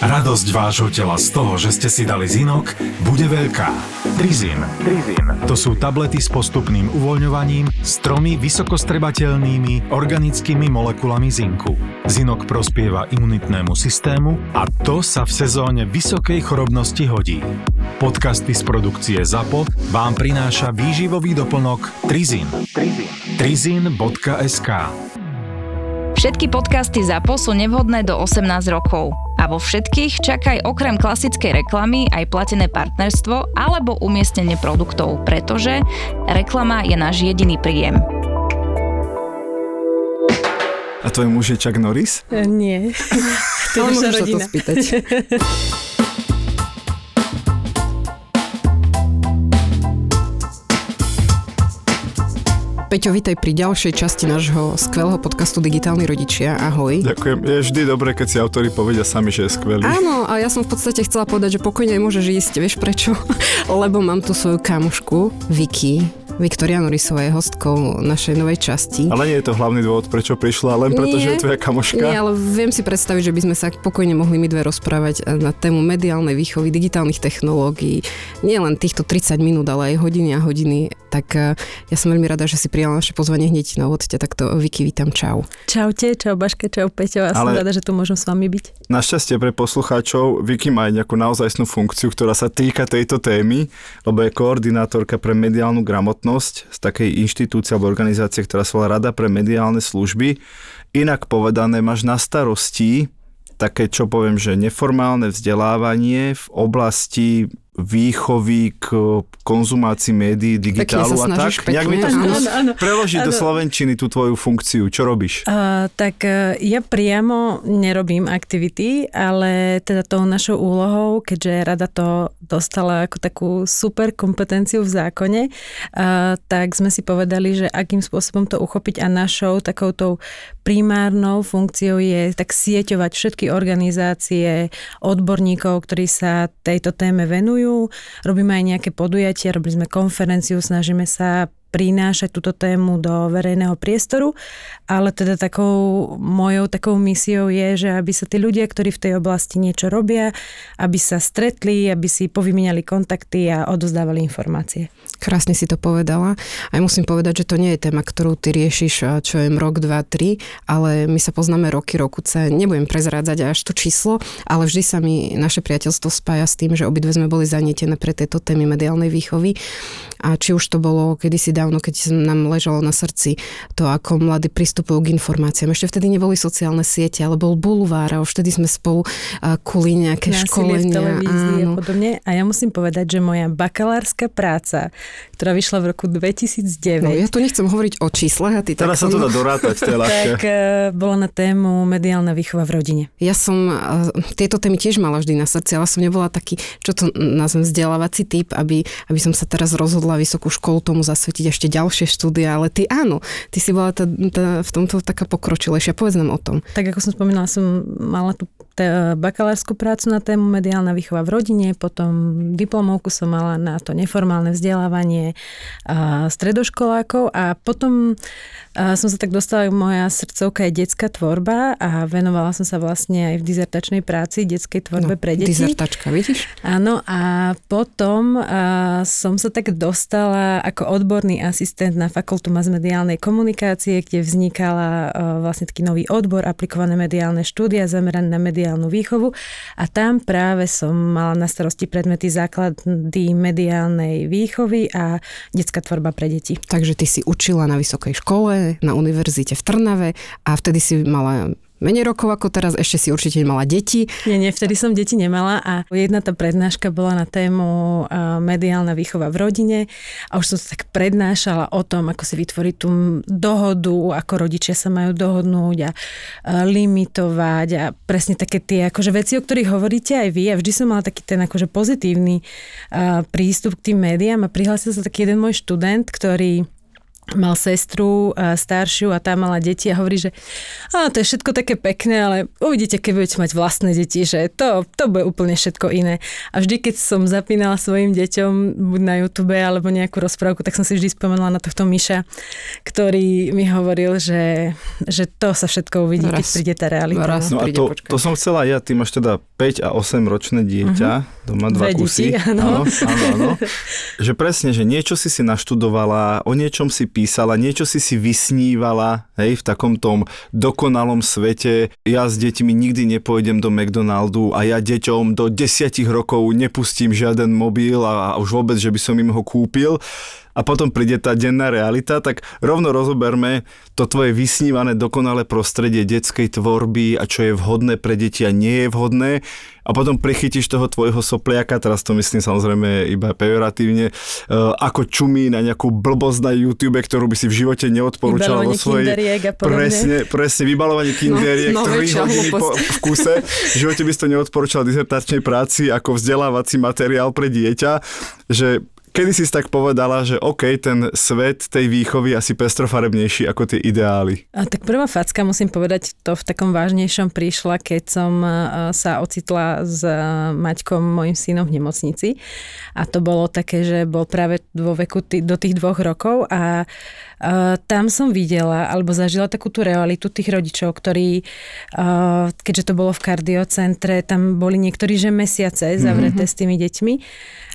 Radosť vášho tela z toho, že ste si dali zinok, bude veľká. Trizin. Trizin. To sú tablety s postupným uvoľňovaním s tromi vysokostrebateľnými organickými molekulami zinku. Zinok prospieva imunitnému systému a to sa v sezóne vysokej chorobnosti hodí. Podcasty z produkcie ZAPO vám prináša výživový doplnok Trizin. Trizin. Trizin.sk Všetky podcasty ZAPO sú nevhodné do 18 rokov. A vo všetkých čakaj okrem klasickej reklamy aj platené partnerstvo alebo umiestnenie produktov, pretože reklama je náš jediný príjem. A tvoj muž je Chuck Norris? Nie. to je rodina. to spýtať. Peťo, vítaj pri ďalšej časti nášho skvelého podcastu Digitálni rodičia. Ahoj. Ďakujem. Je vždy dobré, keď si autori povedia sami, že je skvelý. Áno, a ja som v podstate chcela povedať, že pokojne môžeš ísť, vieš prečo? Lebo mám tu svoju kamušku, Vicky, Viktoria Norisová je hostkou našej novej časti. Ale nie je to hlavný dôvod, prečo prišla, len preto, nie, že je tvoja kamoška. Nie, ale viem si predstaviť, že by sme sa pokojne mohli my dve rozprávať na tému mediálnej výchovy, digitálnych technológií. Nie len týchto 30 minút, ale aj hodiny a hodiny. Tak eh, ja som veľmi rada, že si prijala naše pozvanie hneď na úvod. Takto Viki, vítam, čau. Čaute, čau Baške, čau Peťo. A som rada, že tu môžem s vami byť. Našťastie pre poslucháčov, Viki má aj nejakú naozajstnú funkciu, ktorá sa týka tejto témy, lebo je koordinátorka pre mediálnu gramotnosť z takej inštitúcie alebo organizácie, ktorá sa volá Rada pre mediálne služby. Inak povedané, máš na starosti také, čo poviem, že neformálne vzdelávanie v oblasti výchovy k konzumácii médií, digitálu a tak. Pekne, mi to preložiť do slovenčiny tú tvoju funkciu. Čo robíš? Uh, tak uh, ja priamo nerobím aktivity, ale teda tou našou úlohou, keďže rada to dostala ako takú super kompetenciu v zákone, uh, tak sme si povedali, že akým spôsobom to uchopiť a našou takoutou primárnou funkciou je tak sieťovať všetky organizácie, odborníkov, ktorí sa tejto téme venujú robíme aj nejaké podujatia, robili sme konferenciu, snažíme sa prinášať túto tému do verejného priestoru, ale teda takou mojou takou misiou je, že aby sa tí ľudia, ktorí v tej oblasti niečo robia, aby sa stretli, aby si povymieniali kontakty a odozdávali informácie. Krásne si to povedala. Aj musím povedať, že to nie je téma, ktorú ty riešiš, čo je rok, dva, tri, ale my sa poznáme roky, rokuce. Nebudem prezrádzať až to číslo, ale vždy sa mi naše priateľstvo spája s tým, že obidve sme boli zanietené pre tejto témy mediálnej výchovy. A či už to bolo kedysi dávno, keď nám ležalo na srdci to, ako mladí pristupujú k informáciám. Ešte vtedy neboli sociálne siete, ale bol bulvár a už vtedy sme spolu kuli nejaké Násilie školenia. v áno. a podobne. A ja musím povedať, že moja bakalárska práca, ktorá vyšla v roku 2009. No, ja tu nechcem hovoriť o číslach a ty Teraz tak... sa to dá dorátať, to je ľahšie. Tak uh, bola na tému mediálna výchova v rodine. Ja som uh, tieto témy tiež mala vždy na srdci, ale som nebola taký, čo to nazvem, vzdelávací typ, aby, aby som sa teraz rozhodla vysokú školu tomu zasvetiť ešte ďalej ďalšie štúdia, ale ty áno, ty si bola tá, tá, v tomto taká pokročilejšia. Povedz nám o tom. Tak ako som spomínala, som mala tú bakalárskú prácu na tému mediálna výchova v rodine, potom diplomovku som mala na to neformálne vzdelávanie stredoškolákov a potom som sa tak dostala, moja srdcovka je detská tvorba a venovala som sa vlastne aj v dizertačnej práci detskej tvorbe no, pre deti. Dizertačka, vidíš? Áno a potom som sa tak dostala ako odborný asistent na fakultu masmediálnej komunikácie, kde vznikala vlastne taký nový odbor aplikované mediálne štúdia zamerané na mediálne mediálnu výchovu a tam práve som mala na starosti predmety základy mediálnej výchovy a detská tvorba pre deti. Takže ty si učila na vysokej škole, na univerzite v Trnave a vtedy si mala menej rokov ako teraz, ešte si určite nemala deti. Nie, nie, vtedy som deti nemala a jedna tá prednáška bola na tému mediálna výchova v rodine a už som sa tak prednášala o tom, ako si vytvoriť tú dohodu, ako rodičia sa majú dohodnúť a limitovať a presne také tie akože veci, o ktorých hovoríte aj vy a vždy som mala taký ten akože pozitívny prístup k tým médiám a prihlásil sa taký jeden môj študent, ktorý mal sestru a staršiu a tá mala deti a hovorí, že á, to je všetko také pekné, ale uvidíte, keď budete mať vlastné deti, že to, to bude úplne všetko iné. A vždy, keď som zapínala svojim deťom buď na YouTube alebo nejakú rozprávku, tak som si vždy spomenula na tohto Miša, ktorý mi hovoril, že, že to sa všetko uvidí, Raz. keď príde tá realita. Raz no, no a to, to som chcela ja, ty máš teda 5 a 8 ročné dieťa, uh-huh. Doma dva Dve kusy. Deti, áno. Áno, áno, áno. že presne, že niečo si si naštudovala, o niečom si písala, niečo si si vysnívala, hej, v takom tom dokonalom svete. Ja s deťmi nikdy nepôjdem do McDonaldu a ja deťom do desiatich rokov nepustím žiaden mobil a, a už vôbec, že by som im ho kúpil a potom príde tá denná realita, tak rovno rozoberme to tvoje vysnívané dokonalé prostredie detskej tvorby a čo je vhodné pre deti a nie je vhodné a potom prichytíš toho tvojho sopliaka, teraz to myslím samozrejme iba pejoratívne, uh, ako čumí na nejakú blbosť na YouTube, ktorú by si v živote neodporúčala vo svojej... Presne, presne, vybalovanie kinderiek, no, 3 hodiny po, v kuse. V živote by si to neodporúčal dizertačnej práci ako vzdelávací materiál pre dieťa, že Kedy si tak povedala, že OK, ten svet tej výchovy asi pestrofarebnejší ako tie ideály? A tak prvá facka, musím povedať, to v takom vážnejšom prišla, keď som sa ocitla s Maťkom, mojim synom v nemocnici. A to bolo také, že bol práve vo veku t- do tých dvoch rokov a Uh, tam som videla alebo zažila takú tú realitu tých rodičov, ktorí, keďže to bolo v kardiocentre, tam boli niektorí, že mesiace zavreté mm-hmm. s tými deťmi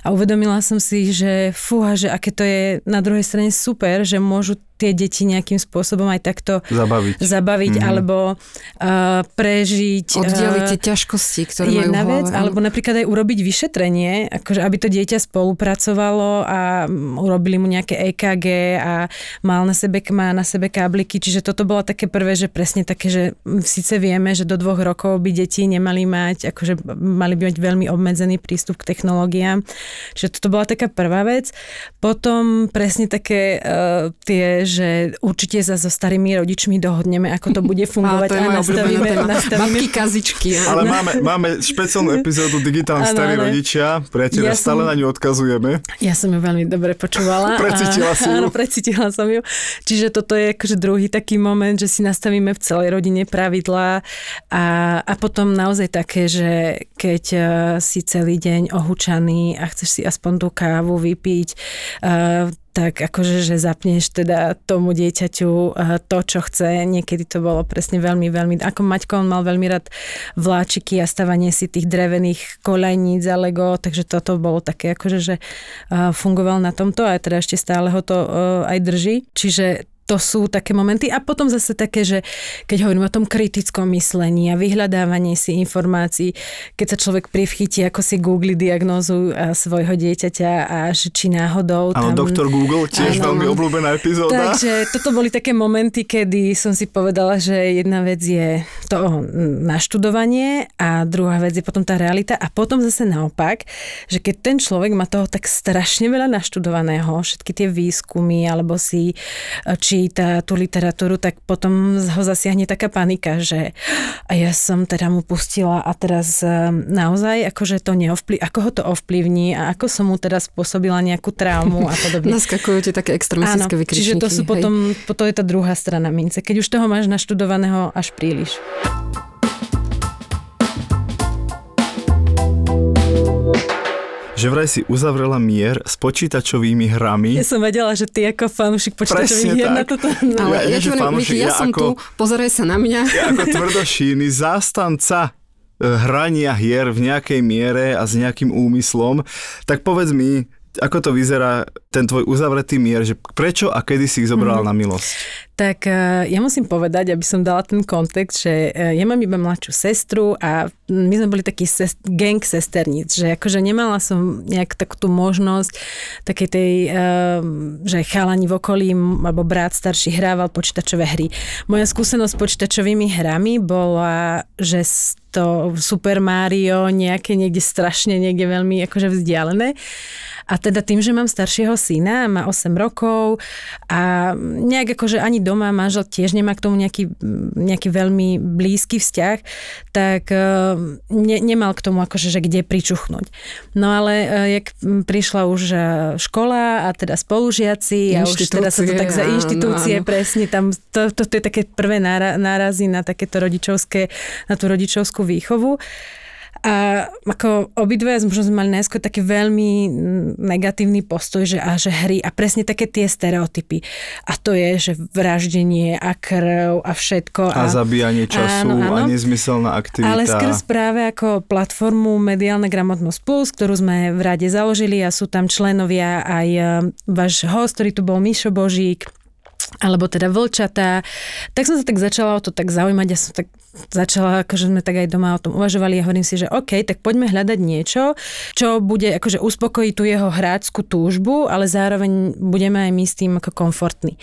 a uvedomila som si, že fúha, že aké to je na druhej strane super, že môžu tie deti nejakým spôsobom aj takto zabaviť, zabaviť mm-hmm. alebo uh, prežiť. Oddeliť uh, tie ťažkosti, ktoré jedna majú vec, alebo napríklad aj urobiť vyšetrenie, akože aby to dieťa spolupracovalo a urobili mu nejaké EKG a mal na sebe, má na sebe kábliky, čiže toto bolo také prvé, že presne také, že síce vieme, že do dvoch rokov by deti nemali mať, akože mali by mať veľmi obmedzený prístup k technológiám, čiže toto bola taká prvá vec. Potom presne také uh, tie že určite sa so starými rodičmi dohodneme, ako to bude fungovať a, a nastavíme, nastavíme... Matky kazičky. Ale máme, máme špeciálnu epizódu Digitálni starí rodičia, priateľe, ja stále som, na ňu odkazujeme. Ja som ju veľmi dobre počúvala. precítila si ju. Áno, precítila som ju. Čiže toto je akože druhý taký moment, že si nastavíme v celej rodine pravidlá a, a potom naozaj také, že keď uh, si celý deň ohúčaný a chceš si aspoň tú kávu vypiť, uh, tak akože, že zapneš teda tomu dieťaťu eh, to, čo chce. Niekedy to bolo presne veľmi, veľmi, ako Maťko, on mal veľmi rád vláčiky a stavanie si tých drevených koľajníc a Lego, takže toto bolo také akože, že eh, fungoval na tomto a teda ešte stále ho to eh, aj drží. Čiže to sú také momenty. A potom zase také, že keď hovorím o tom kritickom myslení a vyhľadávaní si informácií, keď sa človek privchytí, ako si googli diagnózu svojho dieťaťa a že či náhodou Áno, doktor Google, tiež áno, veľmi obľúbená epizóda. Takže toto boli také momenty, kedy som si povedala, že jedna vec je to naštudovanie a druhá vec je potom tá realita a potom zase naopak, že keď ten človek má toho tak strašne veľa naštudovaného, všetky tie výskumy alebo si či číta tú literatúru, tak potom ho zasiahne taká panika, že a ja som teda mu pustila a teraz e, naozaj akože to neovplyv, ako ho to ovplyvní a ako som mu teda spôsobila nejakú traumu a podobne. Naskakujú ti také extremistické vykričníky. Čiže to sú hej. potom, to je tá druhá strana mince. Keď už toho máš naštudovaného až príliš. Že vraj si uzavrela mier s počítačovými hrami. Ja som vedela, že ty ako fanúšik počítačových hier na toto... Ale ja, ja, ja, fanúšik, ja, ja som ako, tu, pozeraj sa na mňa. Ja ako tvrdošíny zástanca e, hrania hier v nejakej miere a s nejakým úmyslom, tak povedz mi, ako to vyzerá ten tvoj uzavretý mier, že prečo a kedy si ich zobrala mm-hmm. na milosť? Tak uh, ja musím povedať, aby som dala ten kontext, že uh, ja mám iba mladšiu sestru a my sme boli taký sest, gang sesterníc, že akože nemala som nejak takú tú možnosť takej tej, uh, že chalani v okolí alebo brat starší hrával počítačové hry. Moja skúsenosť s počítačovými hrami bola, že to Super Mario nejaké niekde strašne, niekde veľmi akože vzdialené. A teda tým, že mám staršieho syna, má 8 rokov a nejak akože ani doma manžel tiež nemá k tomu nejaký, nejaký veľmi blízky vzťah, tak uh, ne, nemal k tomu akože, že kde pričuchnúť. No ale uh, jak prišla už škola a teda spolužiaci a už teda sa to tak za inštitúcie, áno, áno. presne tam, to, to, to je také prvé nárazy na takéto rodičovské, na tú rodičovskú výchovu. A ako obidve možno sme mali najskôr taký veľmi negatívny postoj, že, a že hry a presne také tie stereotypy. A to je, že vraždenie a krv a všetko. A, a zabíjanie času áno, áno. a nezmyselná aktivita. Ale skrz práve ako platformu Mediálna gramotnosť Plus, ktorú sme v rade založili a sú tam členovia aj e, váš host, ktorý tu bol Mišo Božík, alebo teda vlčatá, tak som sa tak začala o to tak zaujímať, ja som tak začala, akože sme tak aj doma o tom uvažovali a hovorím si, že OK, tak poďme hľadať niečo, čo bude akože uspokojiť tú jeho hráčskú túžbu, ale zároveň budeme aj my s tým ako komfortní.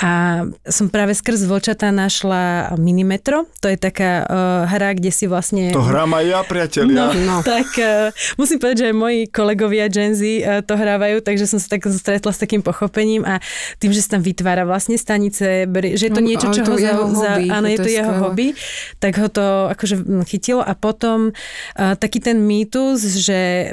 A som práve skrz Vlčata našla Minimetro, to je taká uh, hra, kde si vlastne... To hrám aj ja, priatelia. No, no. tak uh, musím povedať, že aj moji kolegovia Gen Z uh, to hrávajú, takže som sa tak stretla s takým pochopením a tým, že sa tam vytvára vlastne stanice, že je to no, niečo, čo ho za, za... Áno, je to, je to jeho hobby tak ho to akože chytilo a potom uh, taký ten mýtus, že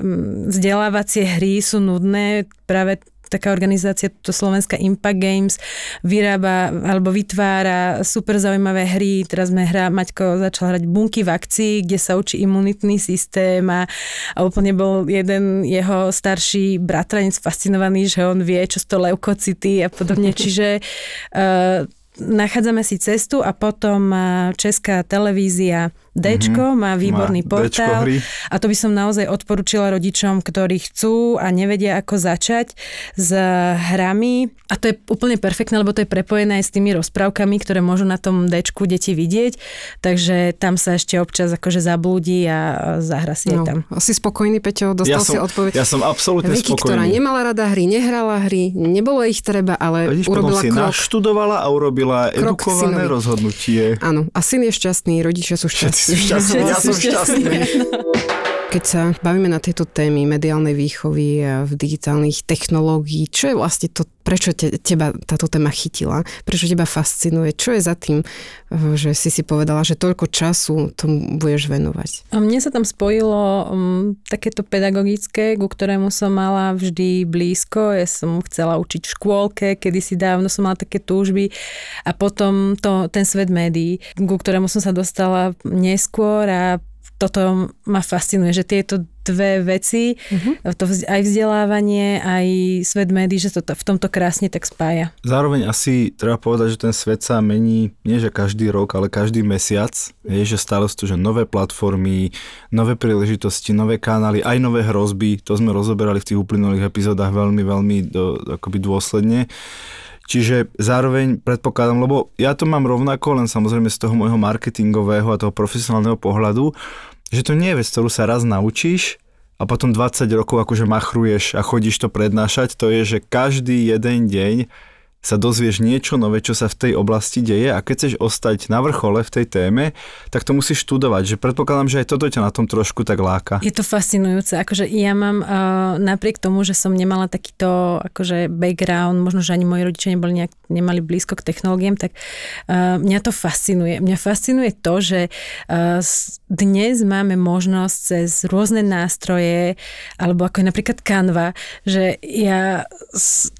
vzdelávacie hry sú nudné, práve taká organizácia, to Slovenská Impact Games, vyrába alebo vytvára super zaujímavé hry. Teraz sme hra, Maťko začal hrať bunky v akcii, kde sa učí imunitný systém a, a úplne bol jeden jeho starší bratranec fascinovaný, že on vie, čo sú to leukocity a podobne. Čiže uh, nachádzame si cestu a potom Česká televízia Dčko mm-hmm. má výborný má portál a to by som naozaj odporúčila rodičom, ktorí chcú a nevedia ako začať s hrami a to je úplne perfektné, lebo to je prepojené aj s tými rozprávkami, ktoré môžu na tom Dčku deti vidieť, takže tam sa ešte občas akože zablúdi a zahra si no, tam. Asi spokojný, Peťo, dostal ja si som, odpoveď. Ja som absolútne Vicky, spokojný. ktorá nemala rada hry, nehrala hry, nebolo ich treba, ale Vidíš, urobila si krok. naštudovala a urobila krok edukované synovi. rozhodnutie. Áno, a syn je šťastný, rodičia sú šťastní si šťastný, ja som šťastný. Keď sa bavíme na tejto témy mediálnej výchovy a v digitálnych technológií, čo je vlastne to, prečo te, teba táto téma chytila? Prečo teba fascinuje? Čo je za tým, že si si povedala, že toľko času tomu budeš venovať? A mne sa tam spojilo um, takéto pedagogické, ku ktorému som mala vždy blízko. Ja som chcela učiť v škôlke, kedy si dávno som mala také túžby. A potom to, ten svet médií, ku ktorému som sa dostala neskôr a toto ma fascinuje, že tieto dve veci, uh-huh. to aj vzdelávanie, aj svet médií, že to v tomto krásne tak spája. Zároveň asi treba povedať, že ten svet sa mení nie že každý rok, ale každý mesiac. Je, že stále sú tu že nové platformy, nové príležitosti, nové kanály, aj nové hrozby. To sme rozoberali v tých uplynulých epizódach veľmi, veľmi do, akoby dôsledne. Čiže zároveň predpokladám, lebo ja to mám rovnako, len samozrejme z toho môjho marketingového a toho profesionálneho pohľadu, že to nie je vec, ktorú sa raz naučíš a potom 20 rokov akože machruješ a chodíš to prednášať, to je, že každý jeden deň sa dozvieš niečo nové, čo sa v tej oblasti deje a keď chceš ostať na vrchole v tej téme, tak to musíš študovať. Že predpokladám, že aj toto ťa na tom trošku tak láka. Je to fascinujúce. Akože ja mám uh, napriek tomu, že som nemala takýto akože background, možno, že ani moji rodičia neboli nejak, nemali blízko k technológiám, tak uh, mňa to fascinuje. Mňa fascinuje to, že uh, dnes máme možnosť cez rôzne nástroje, alebo ako je napríklad Canva, že ja,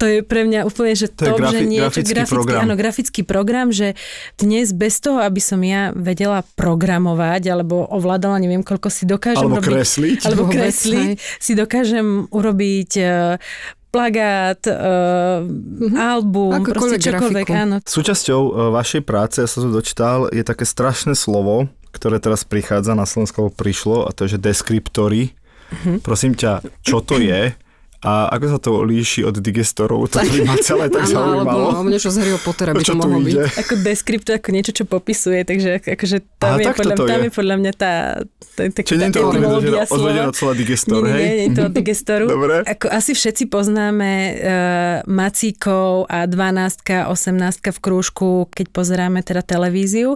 to je pre mňa úplne, že to, to grafi- že niečo, grafický, grafický program. Áno, grafický program, že dnes bez toho, aby som ja vedela programovať, alebo ovládala, neviem, koľko si dokážem alebo robiť. Kresliť. Alebo kresliť. Si dokážem urobiť uh, plagát, uh, mm-hmm. album, Ako proste čokoľvek, grafiku. áno. Súčasťou uh, vašej práce, ja som to dočítal, je také strašné slovo, ktoré teraz prichádza na Slovensku, prišlo, a to je, že deskriptory. Mm-hmm. Prosím ťa, čo to je? A ako sa to líši od digestorov? To by ma celé tak ano, zaujímalo. Alebo niečo z Harryho Pottera by to mohlo byť. Ako deskriptor, ako niečo, čo popisuje, takže akože tam, Aha, je, podľa, tam je. je podľa mňa tá, tá, tá, Čiže nie je to odvedené od slova digestor, nie, hej? Nie, nie, nie to od digestoru. Dobre. Ako asi všetci poznáme uh, macíkov a 12 18 v krúžku, keď pozeráme teda televíziu.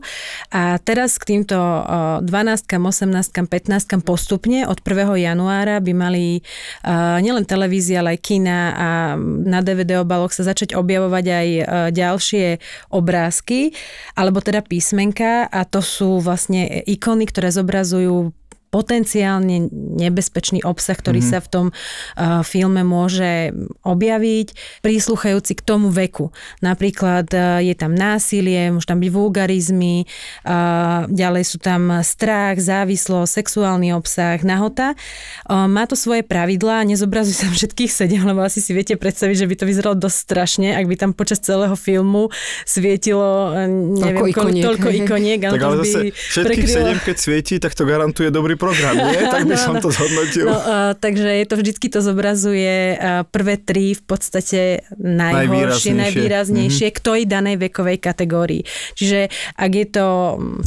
A teraz k týmto uh, 12 18 15 postupne od 1. januára by mali uh, nielen televíziu, televízie, ale aj kina a na DVD obaloch sa začať objavovať aj e, ďalšie obrázky, alebo teda písmenka. A to sú vlastne ikony, ktoré zobrazujú potenciálne nebezpečný obsah, ktorý mm-hmm. sa v tom uh, filme môže objaviť, prísluchajúci k tomu veku. Napríklad uh, je tam násilie, môžu tam byť vulgarizmy, uh, ďalej sú tam strach, závislosť, sexuálny obsah, nahota. Uh, má to svoje pravidlá, nezobrazuje sa všetkých sedem, lebo asi si viete predstaviť, že by to vyzeralo dosť strašne, ak by tam počas celého filmu svietilo neviem, toľko ikoniek. Toľko ikoniek tak ale zase všetkých prekrylo... sedem, keď svieti, tak to garantuje dobrý program, nie? Tak by som to zhodnotil. No, uh, takže je to vždycky to zobrazuje uh, prvé tri v podstate najhoršie, najvýraznejšie, najvýraznejšie mm-hmm. k tej danej vekovej kategórii. Čiže ak je to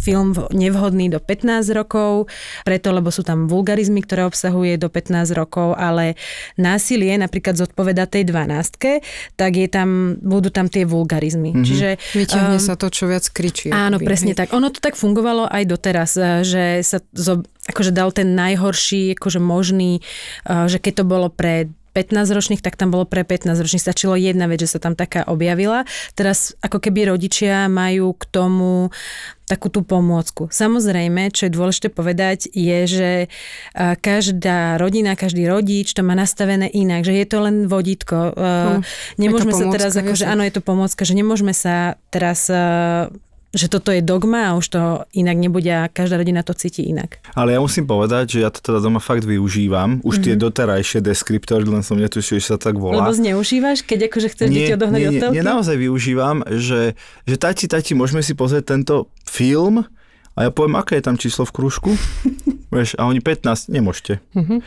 film nevhodný do 15 rokov, preto lebo sú tam vulgarizmy, ktoré obsahuje do 15 rokov, ale násilie napríklad zodpoveda tej 12, tak je tam, budú tam tie vulgarizmy. Mm-hmm. Čiže, Vyťahne um, sa to, čo viac kričí. Áno, presne tak. Ono to tak fungovalo aj doteraz, že sa zo, akože dal ten najhorší akože možný, uh, že keď to bolo pre 15-ročných, tak tam bolo pre 15-ročných. Stačilo jedna vec, že sa tam taká objavila. Teraz ako keby rodičia majú k tomu takú tú pomôcku. Samozrejme, čo je dôležité povedať, je, že uh, každá rodina, každý rodič to má nastavené inak, že je to len vodítko. Uh, hm, nemôžeme sa teraz, akože áno, je to pomôcka, že nemôžeme sa teraz že toto je dogma a už to inak nebude a každá rodina to cíti inak. Ale ja musím povedať, že ja to teda doma fakt využívam. Už mm-hmm. tie mhm. doterajšie deskriptory, len som netušil, že sa tak volá. Lebo zneužívaš, keď akože chceš nie, deti odohnať nie, nie, nie, naozaj využívam, že, že tati, tati, môžeme si pozrieť tento film a ja poviem, aké je tam číslo v krúžku. Vieš, a oni 15, nemôžete. Mm-hmm.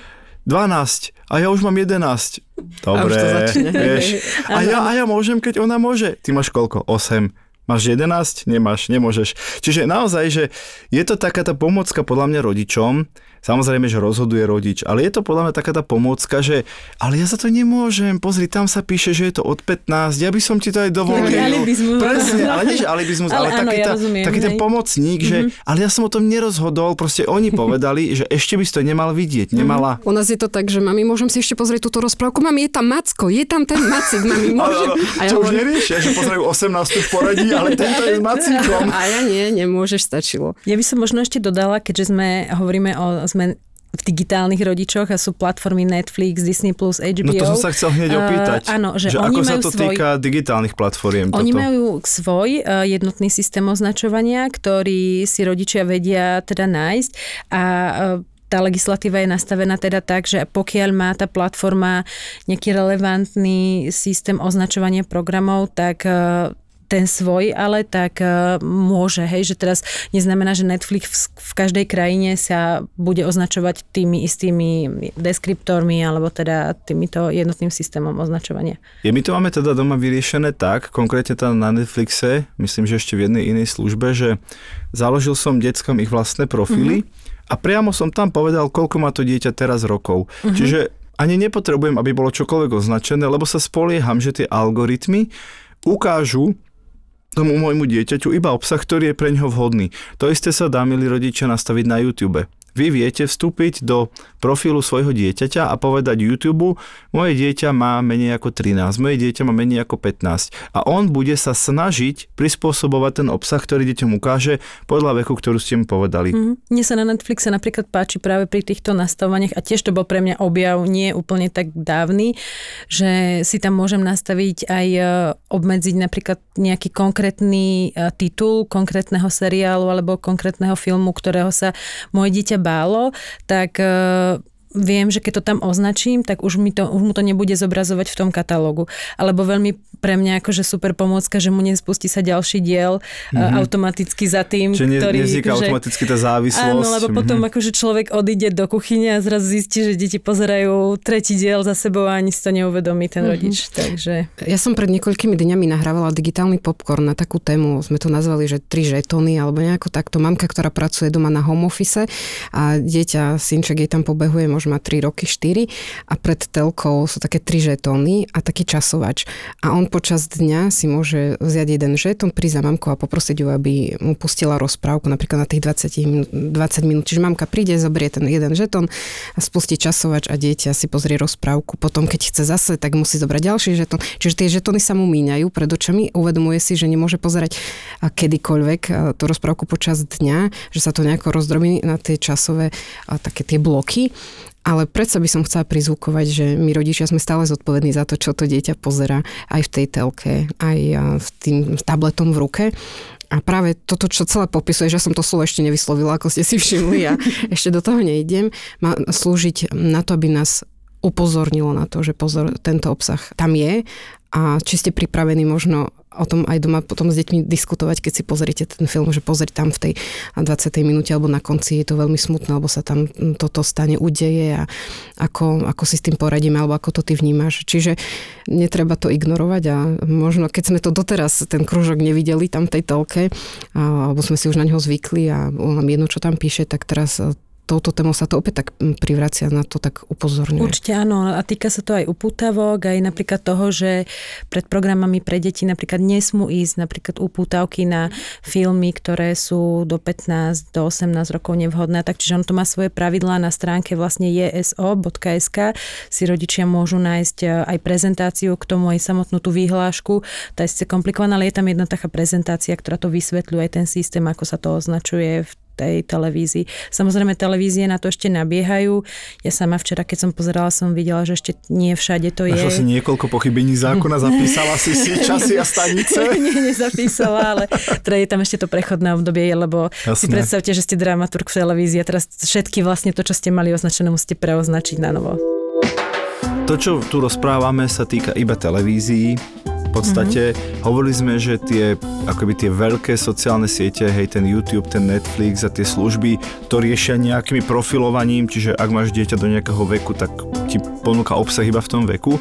12 a ja už mám 11. Dobre, a, vieš. A ja, a ja môžem, keď ona môže. Ty máš koľko? 8. Máš 11? Nemáš, nemôžeš. Čiže naozaj, že je to taká tá pomocka podľa mňa rodičom, Samozrejme, že rozhoduje rodič, ale je to podľa mňa taká tá pomôcka, že ale ja za to nemôžem, pozri, tam sa píše, že je to od 15, ja by som ti to aj dovolil. alibizmus. Presne, ale nie, že alibizmus, ale, ale áno, taký, ja tá, rozumiem, taký ten pomocník, že mm-hmm. ale ja som o tom nerozhodol, proste oni povedali, že ešte by si to nemal vidieť, nemala. Mm-hmm. U nás je to tak, že mami, môžem si ešte pozrieť túto rozprávku, mami, je tam Macko, je tam ten Macik, mami, môžem. A ja čo už neriešia, že pozerajú 18 v poradí, ale tento je s Macíkom. A ja nie, nemôžeš, stačilo. Ja by som možno ešte dodala, keďže sme hovoríme o, sme v digitálnych rodičoch a sú platformy Netflix, Disney+, HBO. No to som sa chcel hneď opýtať. Uh, áno, že, že oni ako majú sa to svoj, týka digitálnych platformiem? Oni toto? majú svoj uh, jednotný systém označovania, ktorý si rodičia vedia teda nájsť a uh, tá legislatíva je nastavená teda tak, že pokiaľ má tá platforma nejaký relevantný systém označovania programov, tak ten svoj, ale tak uh, môže, hej, že teraz neznamená, že Netflix v, každej krajine sa bude označovať tými istými deskriptormi alebo teda týmito jednotným systémom označovania. Je my to máme teda doma vyriešené tak, konkrétne teda na Netflixe, myslím, že ešte v jednej inej službe, že založil som deckom ich vlastné profily mm-hmm. a priamo som tam povedal, koľko má to dieťa teraz rokov. Mm-hmm. Čiže ani nepotrebujem, aby bolo čokoľvek označené, lebo sa spolieham, že tie algoritmy ukážu, tomu môjmu dieťaťu iba obsah, ktorý je pre ňoho vhodný. To isté sa dá, milí rodičia, nastaviť na YouTube. Vy viete vstúpiť do profilu svojho dieťaťa a povedať YouTube, moje dieťa má menej ako 13, moje dieťa má menej ako 15 a on bude sa snažiť prispôsobovať ten obsah, ktorý dieťom ukáže podľa veku, ktorú ste mu povedali. Mm-hmm. Mne sa na Netflixe napríklad páči práve pri týchto nastavovaniach a tiež to bol pre mňa objav nie úplne tak dávny, že si tam môžem nastaviť aj e, obmedziť napríklad nejaký konkrétny e, titul konkrétneho seriálu alebo konkrétneho filmu, ktorého sa moje dieťa bálo, tak uh, viem, že keď to tam označím, tak už, mi to, už mu to nebude zobrazovať v tom katalógu. Alebo veľmi pre mňa akože super pomôcka, že mu nespustí sa ďalší diel mm-hmm. automaticky za tým, Čiže ne, ktorý... Čiže že, automaticky tá závislosť. Áno, lebo mm-hmm. potom akože človek odíde do kuchyne a zrazu zistí, že deti pozerajú tretí diel za sebou a ani si to neuvedomí ten mm-hmm. rodič. Takže... Ja som pred niekoľkými dňami nahrávala digitálny popcorn na takú tému, sme to nazvali, že tri žetóny alebo nejako takto. Mamka, ktorá pracuje doma na home office a dieťa, synček jej tam pobehuje môže mať 3 roky, 4 a pred telkou sú také 3 žetóny a taký časovač. A on počas dňa si môže vziať jeden žetón, prísť za mamku a poprosiť ju, aby mu pustila rozprávku, napríklad na tých 20 minút, 20 minút. Čiže mamka príde, zobrie ten jeden žetón a spustí časovač a dieťa si pozrie rozprávku. Potom, keď chce zase, tak musí zobrať ďalší žetón. Čiže tie žetóny sa mu míňajú pred očami, uvedomuje si, že nemôže pozerať kedykoľvek tú rozprávku počas dňa, že sa to nejako rozdrobí na tie časové také tie bloky. Ale predsa by som chcela prizvukovať, že my rodičia sme stále zodpovední za to, čo to dieťa pozera aj v tej telke, aj v tým tabletom v ruke. A práve toto, čo celé popisuje, že som to slovo ešte nevyslovila, ako ste si všimli, a ešte do toho nejdem, má slúžiť na to, aby nás upozornilo na to, že pozor, tento obsah tam je a či ste pripravení možno o tom aj doma potom s deťmi diskutovať, keď si pozrite ten film, že pozrieť tam v tej 20. minúte alebo na konci je to veľmi smutné, alebo sa tam toto stane, udeje a ako, ako si s tým poradíme, alebo ako to ty vnímaš. Čiže netreba to ignorovať a možno keď sme to doteraz, ten kružok nevideli tam v tej telke, alebo sme si už na neho zvykli a on nám jedno, čo tam píše, tak teraz touto témou sa to opäť tak privracia na to tak upozorňuje. Určite áno a týka sa to aj upútavok, aj napríklad toho, že pred programami pre deti napríklad nesmú ísť napríklad upútavky na filmy, ktoré sú do 15, do 18 rokov nevhodné, tak čiže on to má svoje pravidlá. Na stránke vlastne jso.sk si rodičia môžu nájsť e, aj prezentáciu k tomu, aj samotnú tú výhlášku, tá je komplikovaná, ale je tam jedna taká prezentácia, ktorá to vysvetľuje aj ten systém, ako sa to označuje v tej televízii. Samozrejme, televízie na to ešte nabiehajú. Ja sama včera, keď som pozerala, som videla, že ešte nie všade to Našla je. si niekoľko pochybení zákona, zapísala si si časy a stanice? nie, nezapísala, ale teda je tam ešte to prechodné obdobie, lebo Jasne. si predstavte, že ste dramaturg v televízii a teraz všetky vlastne to, čo ste mali označené, musíte preoznačiť na novo. To, čo tu rozprávame, sa týka iba televízií podstate mm-hmm. hovorili sme, že tie, akoby tie veľké sociálne siete, hej, ten YouTube, ten Netflix a tie služby to riešia nejakými profilovaním, čiže ak máš dieťa do nejakého veku, tak ti ponúka obsah iba v tom veku.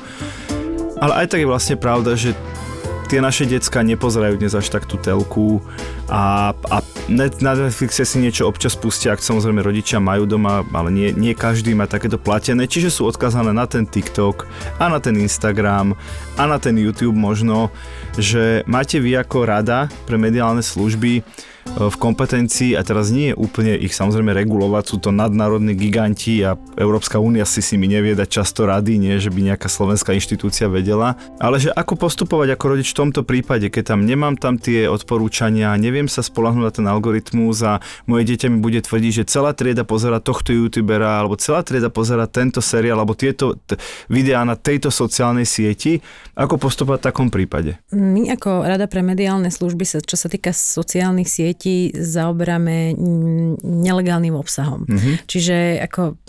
Ale aj tak je vlastne pravda, že tie naše decka nepozerajú dnes až tak tú telku a, a net, na Netflixe si niečo občas pustia, ak samozrejme rodičia majú doma, ale nie, nie každý má takéto platené, čiže sú odkazané na ten TikTok a na ten Instagram a na ten YouTube možno, že máte vy ako rada pre mediálne služby v kompetencii a teraz nie je úplne ich samozrejme regulovať, sú to nadnárodní giganti a Európska únia si si mi nevie dať často rady, nie že by nejaká slovenská inštitúcia vedela, ale že ako postupovať ako rodič v tomto prípade, keď tam nemám tam tie odporúčania, neviem sa spolahnúť na ten algoritmus a moje dieťa mi bude tvrdiť, že celá trieda pozera tohto youtubera alebo celá trieda pozera tento seriál alebo tieto t- videá na tejto sociálnej sieti, ako postupovať v takom prípade? My ako Rada pre mediálne služby, sa, čo sa týka sociálnych sietí, deti zaoberáme nelegálnym obsahom. Mm-hmm. Čiže ako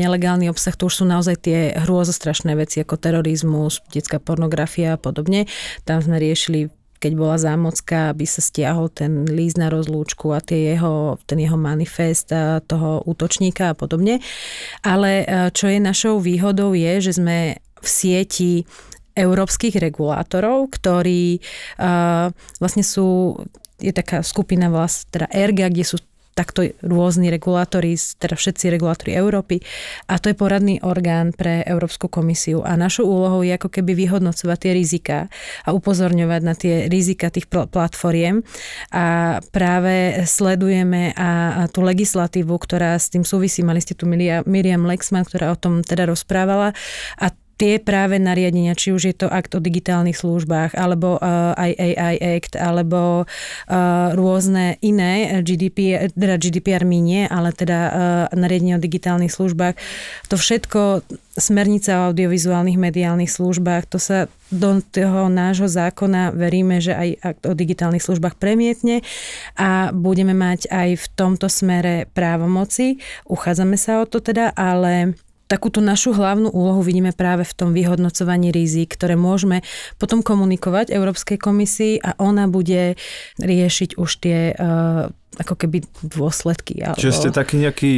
nelegálny obsah, to už sú naozaj tie hrôzostrašné veci ako terorizmus, detská pornografia a podobne. Tam sme riešili keď bola zámocka, aby sa stiahol ten líst na rozlúčku a tie jeho, ten jeho manifest toho útočníka a podobne. Ale e, čo je našou výhodou je, že sme v sieti európskych regulátorov, ktorí uh, vlastne sú je taká skupina vlast, teda ERGA, kde sú takto rôzni regulátori, teda všetci regulátori Európy. A to je poradný orgán pre Európsku komisiu. A našou úlohou je ako keby vyhodnocovať tie rizika a upozorňovať na tie rizika tých platformiem. A práve sledujeme a, a tú legislatívu, ktorá s tým súvisí, mali ste tu Miriam Lexman, ktorá o tom teda rozprávala. A tie práve nariadenia, či už je to akt o digitálnych službách, alebo uh, aj Act, alebo uh, rôzne iné GDPR, teda GDPR minie, ale teda uh, nariadenie o digitálnych službách. To všetko, smernica o audiovizuálnych mediálnych službách, to sa do toho nášho zákona veríme, že aj akt o digitálnych službách premietne a budeme mať aj v tomto smere právomoci. Uchádzame sa o to teda, ale takúto našu hlavnú úlohu vidíme práve v tom vyhodnocovaní rizik, ktoré môžeme potom komunikovať Európskej komisii a ona bude riešiť už tie uh, ako keby dôsledky. Alebo... Čiže ste taký nejaký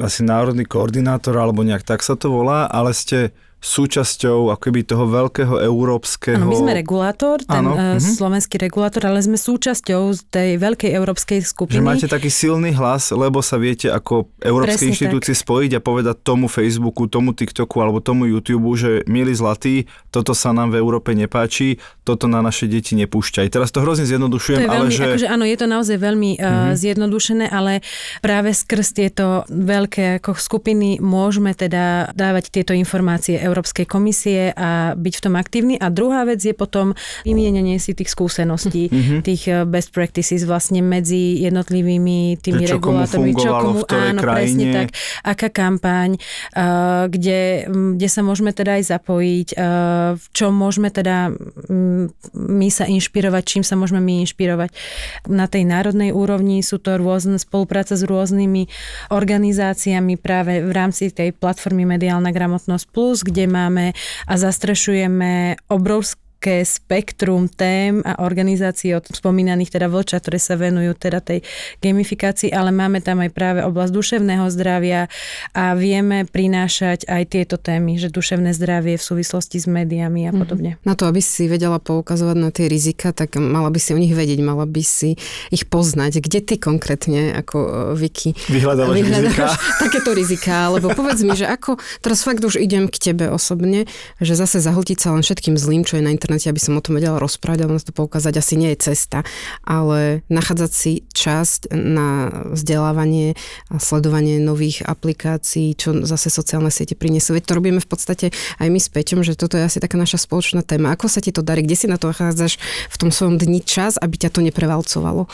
asi národný koordinátor alebo nejak tak sa to volá, ale ste súčasťou akoby toho veľkého európskeho... Áno, my sme regulátor, ten Áno, uh, mhm. slovenský regulátor, ale sme súčasťou tej veľkej európskej skupiny. Že máte taký silný hlas, lebo sa viete ako európske Presne inštitúcie spojiť a povedať tomu Facebooku, tomu TikToku alebo tomu YouTube, že milí zlatí, toto sa nám v Európe nepáči, toto na naše deti nepúšťaj. Teraz to hrozne To zjednodušujem, je ale veľmi, že... akože áno, je to naozaj veľmi uh, Mhm. zjednodušené, ale práve skrz tieto veľké ako skupiny môžeme teda dávať tieto informácie Európskej komisie a byť v tom aktívni. A druhá vec je potom vymienenie si tých skúseností, Mhm. tých uh, best practices vlastne medzi jednotlivými tými Že čo komu regulátormi. fungovalo v ktorej áno, krajine. presne tak. Aká kampaň, uh, kde, m, kde sa môžeme teda aj zapojiť, uh, v čom môžeme teda m, my sa inšpirovať, čím sa môžeme my inšpirovať. Na tej národnej úrovni sú to rôzne spolupráca s rôznymi organizáciami práve v rámci tej platformy Mediálna gramotnosť Plus, kde máme a zastrešujeme obrovské veľké spektrum tém a organizácií od spomínaných teda vlča, ktoré sa venujú teda tej gamifikácii, ale máme tam aj práve oblasť duševného zdravia a vieme prinášať aj tieto témy, že duševné zdravie v súvislosti s médiami a podobne. Na to, aby si vedela poukazovať na tie rizika, tak mala by si o nich vedieť, mala by si ich poznať. Kde ty konkrétne, ako uh, Vicky, Vyhľadávaš rizika? takéto rizika, lebo povedz mi, že ako, teraz fakt už idem k tebe osobne, že zase zahltiť sa len všetkým zlým, čo je na internete, aby som o tom vedela rozprávať a to poukázať, asi nie je cesta, ale nachádzať si časť na vzdelávanie a sledovanie nových aplikácií, čo zase sociálne siete prinesú. Veď to robíme v podstate aj my s Peťom, že toto je asi taká naša spoločná téma. Ako sa ti to darí? Kde si na to nachádzaš v tom svojom dni čas, aby ťa to neprevalcovalo?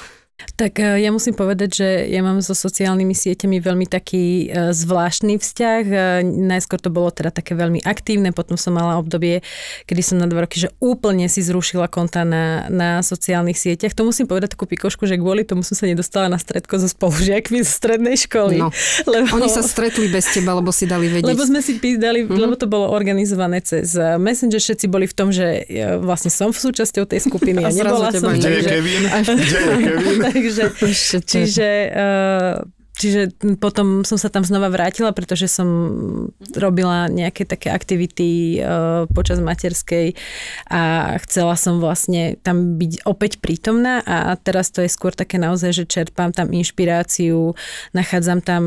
Tak e, ja musím povedať, že ja mám so sociálnymi sieťami veľmi taký e, zvláštny vzťah. E, Najskôr to bolo teda také veľmi aktívne, potom som mala obdobie, kedy som na dva roky, že úplne si zrušila konta na, na sociálnych sieťach. To musím povedať takú pikošku, že kvôli tomu som sa nedostala na stredko so spolužiakmi zo strednej školy. No. Lebo... Oni sa stretli bez teba, lebo si dali vedieť. Lebo sme si pýtali, Mhm. mm-hmm. lebo to bolo organizované cez Messenger, všetci boli v tom, že ja vlastne som v súčasťou tej skupiny a, A zrazu nebola som. Kde je Kevin? Kde je Kevin? takže, čiže, uh, čiže potom som sa tam znova vrátila, pretože som robila nejaké také aktivity uh, počas materskej a chcela som vlastne tam byť opäť prítomná a teraz to je skôr také naozaj, že čerpám tam inšpiráciu, nachádzam tam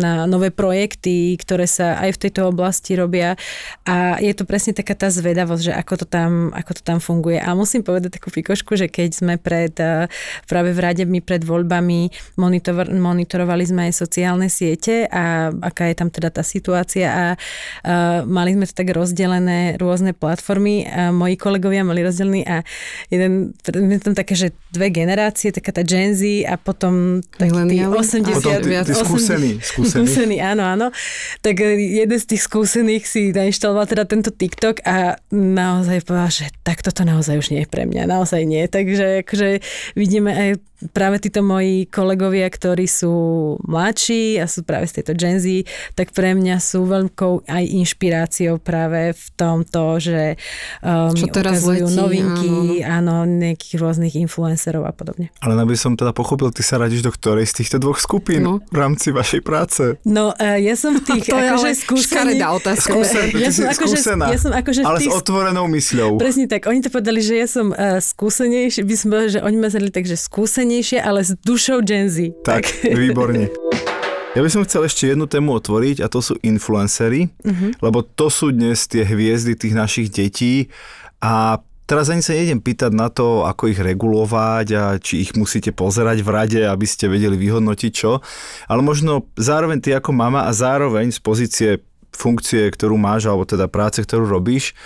na nové projekty, ktoré sa aj v tejto oblasti robia a je to presne taká tá zvedavosť, že ako to tam, ako to tam funguje. A musím povedať takú fikošku, že keď sme pred, eh, práve v rade my pred voľbami monitor, monitorovali sme aj sociálne siete a aká je tam teda tá situácia a, a mali sme to tak rozdelené rôzne platformy a moji kolegovia mali rozdelený a jeden, tam také, že dve generácie, taká tá Gen Z a potom taký tí Millenniali? 80 Potom tí, tí 80 skúsení, skúsení. skúsený, áno, áno. Tak eh, jeden z tých skúsených si nainštaloval teda tento TikTok a naozaj povedal, že tak toto naozaj už nie je pre mňa, naozaj nie. Takže akože vidíme aj práve títo moji kolegovia, ktorí sú mladší a sú práve z tejto Gen Z, tak pre mňa sú veľkou aj inšpiráciou práve v tomto, že um, Čo teraz ukazujú letí, novinky, áno, nejakých rôznych influencerov a podobne. Ale aby som teda pochopil, ty sa radíš do ktorej z týchto dvoch skupín No. v rámci vašej práce? No, uh, ja som v tých To je akože škaredá otázka. Skúsen, Ja som akože- skúsená, ja som akože ale tých- s otvorenou mysľou. Presne tak, oni to povedali, že ja som uh, skúsenejšie, by som povedala, že oni ma zreli tak, že skúsenejšie, ale s dušou Gen Z. Tak, výborne. Ja by som chcel ešte jednu tému otvoriť a to sú influencery, Mhm. lebo to sú dnes tie hviezdy tých našich detí a Teraz ani sa nejdem pýtať na to, ako ich regulovať a či ich musíte pozerať v rade, aby ste vedeli vyhodnotiť čo. Ale možno zároveň ty ako mama a zároveň z pozície funkcie, ktorú máš, alebo teda práce, ktorú robíš,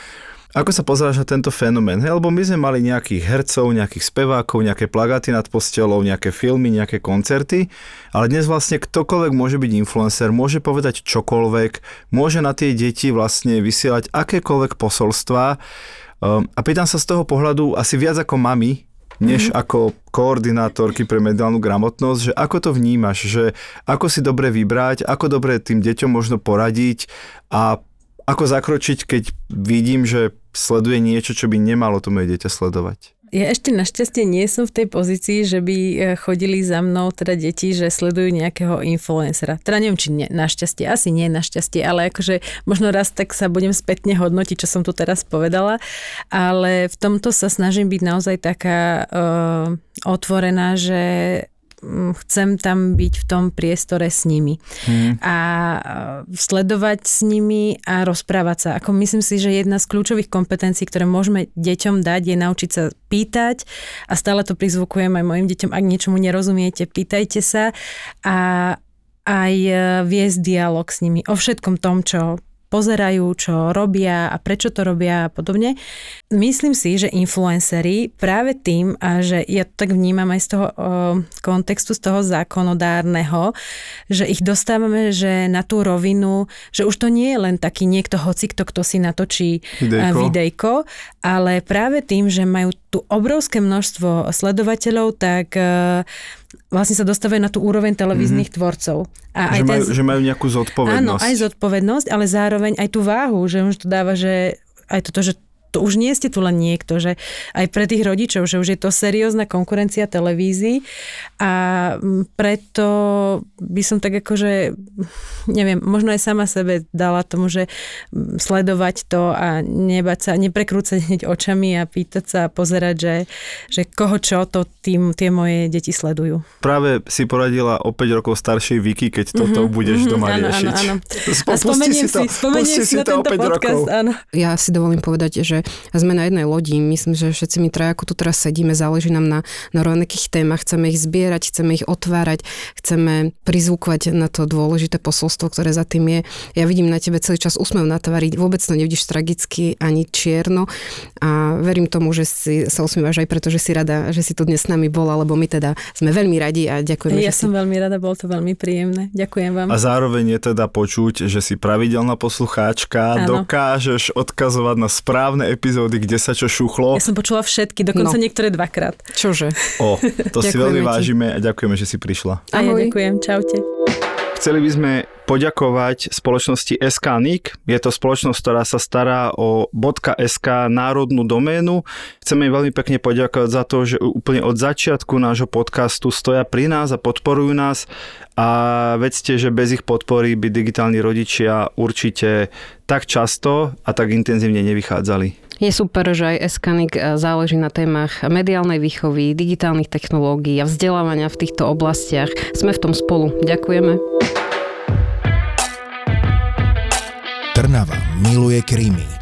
ako sa pozeráš na tento fenomén? Hej, lebo my sme mali nejakých hercov, nejakých spevákov, nejaké plagáty nad postelou, nejaké filmy, nejaké koncerty, ale dnes vlastne ktokoľvek môže byť influencer, môže povedať čokoľvek, môže na tie deti vlastne vysielať akékoľvek posolstva. Um, a pýtam sa z toho pohľadu asi viac ako mami, než mm-hmm. ako koordinátorky pre mediálnu gramotnosť, že ako to vnímaš, že ako si dobre vybrať, ako dobre tým deťom možno poradiť a ako zakročiť, keď vidím, že sleduje niečo, čo by nemalo to moje dieťa sledovať. Ja ešte našťastie nie som v tej pozícii, že by e, chodili za mnou teda deti, že sledujú nejakého influencera. Teda neviem, či nie, našťastie, asi nie našťastie, ale akože možno raz tak sa budem spätne hodnotiť, čo som tu teraz povedala, ale v tomto sa snažím byť naozaj taká uh, otvorená, že chcem tam byť v tom priestore s nimi. Hmm. A sledovať s nimi a rozprávať sa. Ako myslím si, že jedna z kľúčových kompetencií, ktoré môžeme deťom dať, je naučiť sa pýtať a stále to prizvukujem aj mojim deťom, ak niečomu nerozumiete, pýtajte sa a aj e, viesť dialog s nimi o všetkom tom, čo pozerajú, čo robia a prečo to robia a podobne. Myslím si, že influencery práve tým, a že ja to tak vnímam aj z toho o, kontextu, z toho zákonodárneho, že ich dostávame že na tú rovinu, že už to nie je len taký niekto hocikto, kto si natočí videjko. videjko, ale práve tým, že majú tu obrovské množstvo sledovateľov, tak uh, vlastne sa dostávajú na tú úroveň televíznych mm-hmm. tvorcov. A že, aj majú, ten, že majú nejakú zodpovednosť. Áno, aj zodpovednosť, ale zároveň aj tú váhu, že už to dáva, že aj toto, že to už nie ste tu len niekto, že aj pre tých rodičov, že už je to seriózna konkurencia televízií a preto by som tak akože, neviem, možno aj sama sebe dala tomu, že sledovať to a nebať sa, neprekrúcať hneď očami a pýtať sa a pozerať, že, že koho čo to tým, tie moje deti sledujú. Práve si poradila o 5 rokov staršej Viki, keď toto mm-hmm, budeš mm-hmm, doma áno, riešiť. Áno, áno. A spomeniem si, to, spomeniem si, si to o 5 podcast, rokov. Áno. Ja si dovolím povedať, že sme na jednej lodi. Myslím, že všetci my traja, ako tu teraz sedíme, záleží nám na, na rovnakých témach. Chceme ich zbierať, chceme ich otvárať, chceme prizvukovať na to dôležité posolstvo, ktoré za tým je. Ja vidím na tebe celý čas úsmev na tvári, vôbec to nevidíš tragicky ani čierno a verím tomu, že si sa usmievaš aj preto, že si rada, že si tu dnes s nami bola, lebo my teda sme veľmi radi a ďakujeme. Ja som si... veľmi rada, bolo to veľmi príjemné. Ďakujem vám. A zároveň je teda počuť, že si pravidelná poslucháčka, ano. dokážeš odkazovať na správne epizódy kde sa čo šuchlo. Ja som počula všetky, dokonca no. niektoré dvakrát. Čože? O, to si veľmi ti. vážime a ďakujeme, že si prišla. A ja ďakujem, čaute. Chceli by sme poďakovať spoločnosti SKNIC. Je to spoločnosť, ktorá sa stará o .sk národnú doménu. Chceme im veľmi pekne poďakovať za to, že úplne od začiatku nášho podcastu stoja pri nás a podporujú nás a vedzte, že bez ich podpory by digitálni rodičia určite tak často a tak intenzívne nevychádzali. Je super, že aj Eskanik e, záleží na témach mediálnej výchovy, digitálnych technológií a vzdelávania v týchto oblastiach. Sme v tom spolu. Ďakujeme. Trnava miluje krímy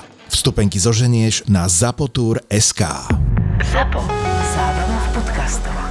Vstupenky zoženieš na zapotur.sk. Zapo. Zábrná v podcastovách.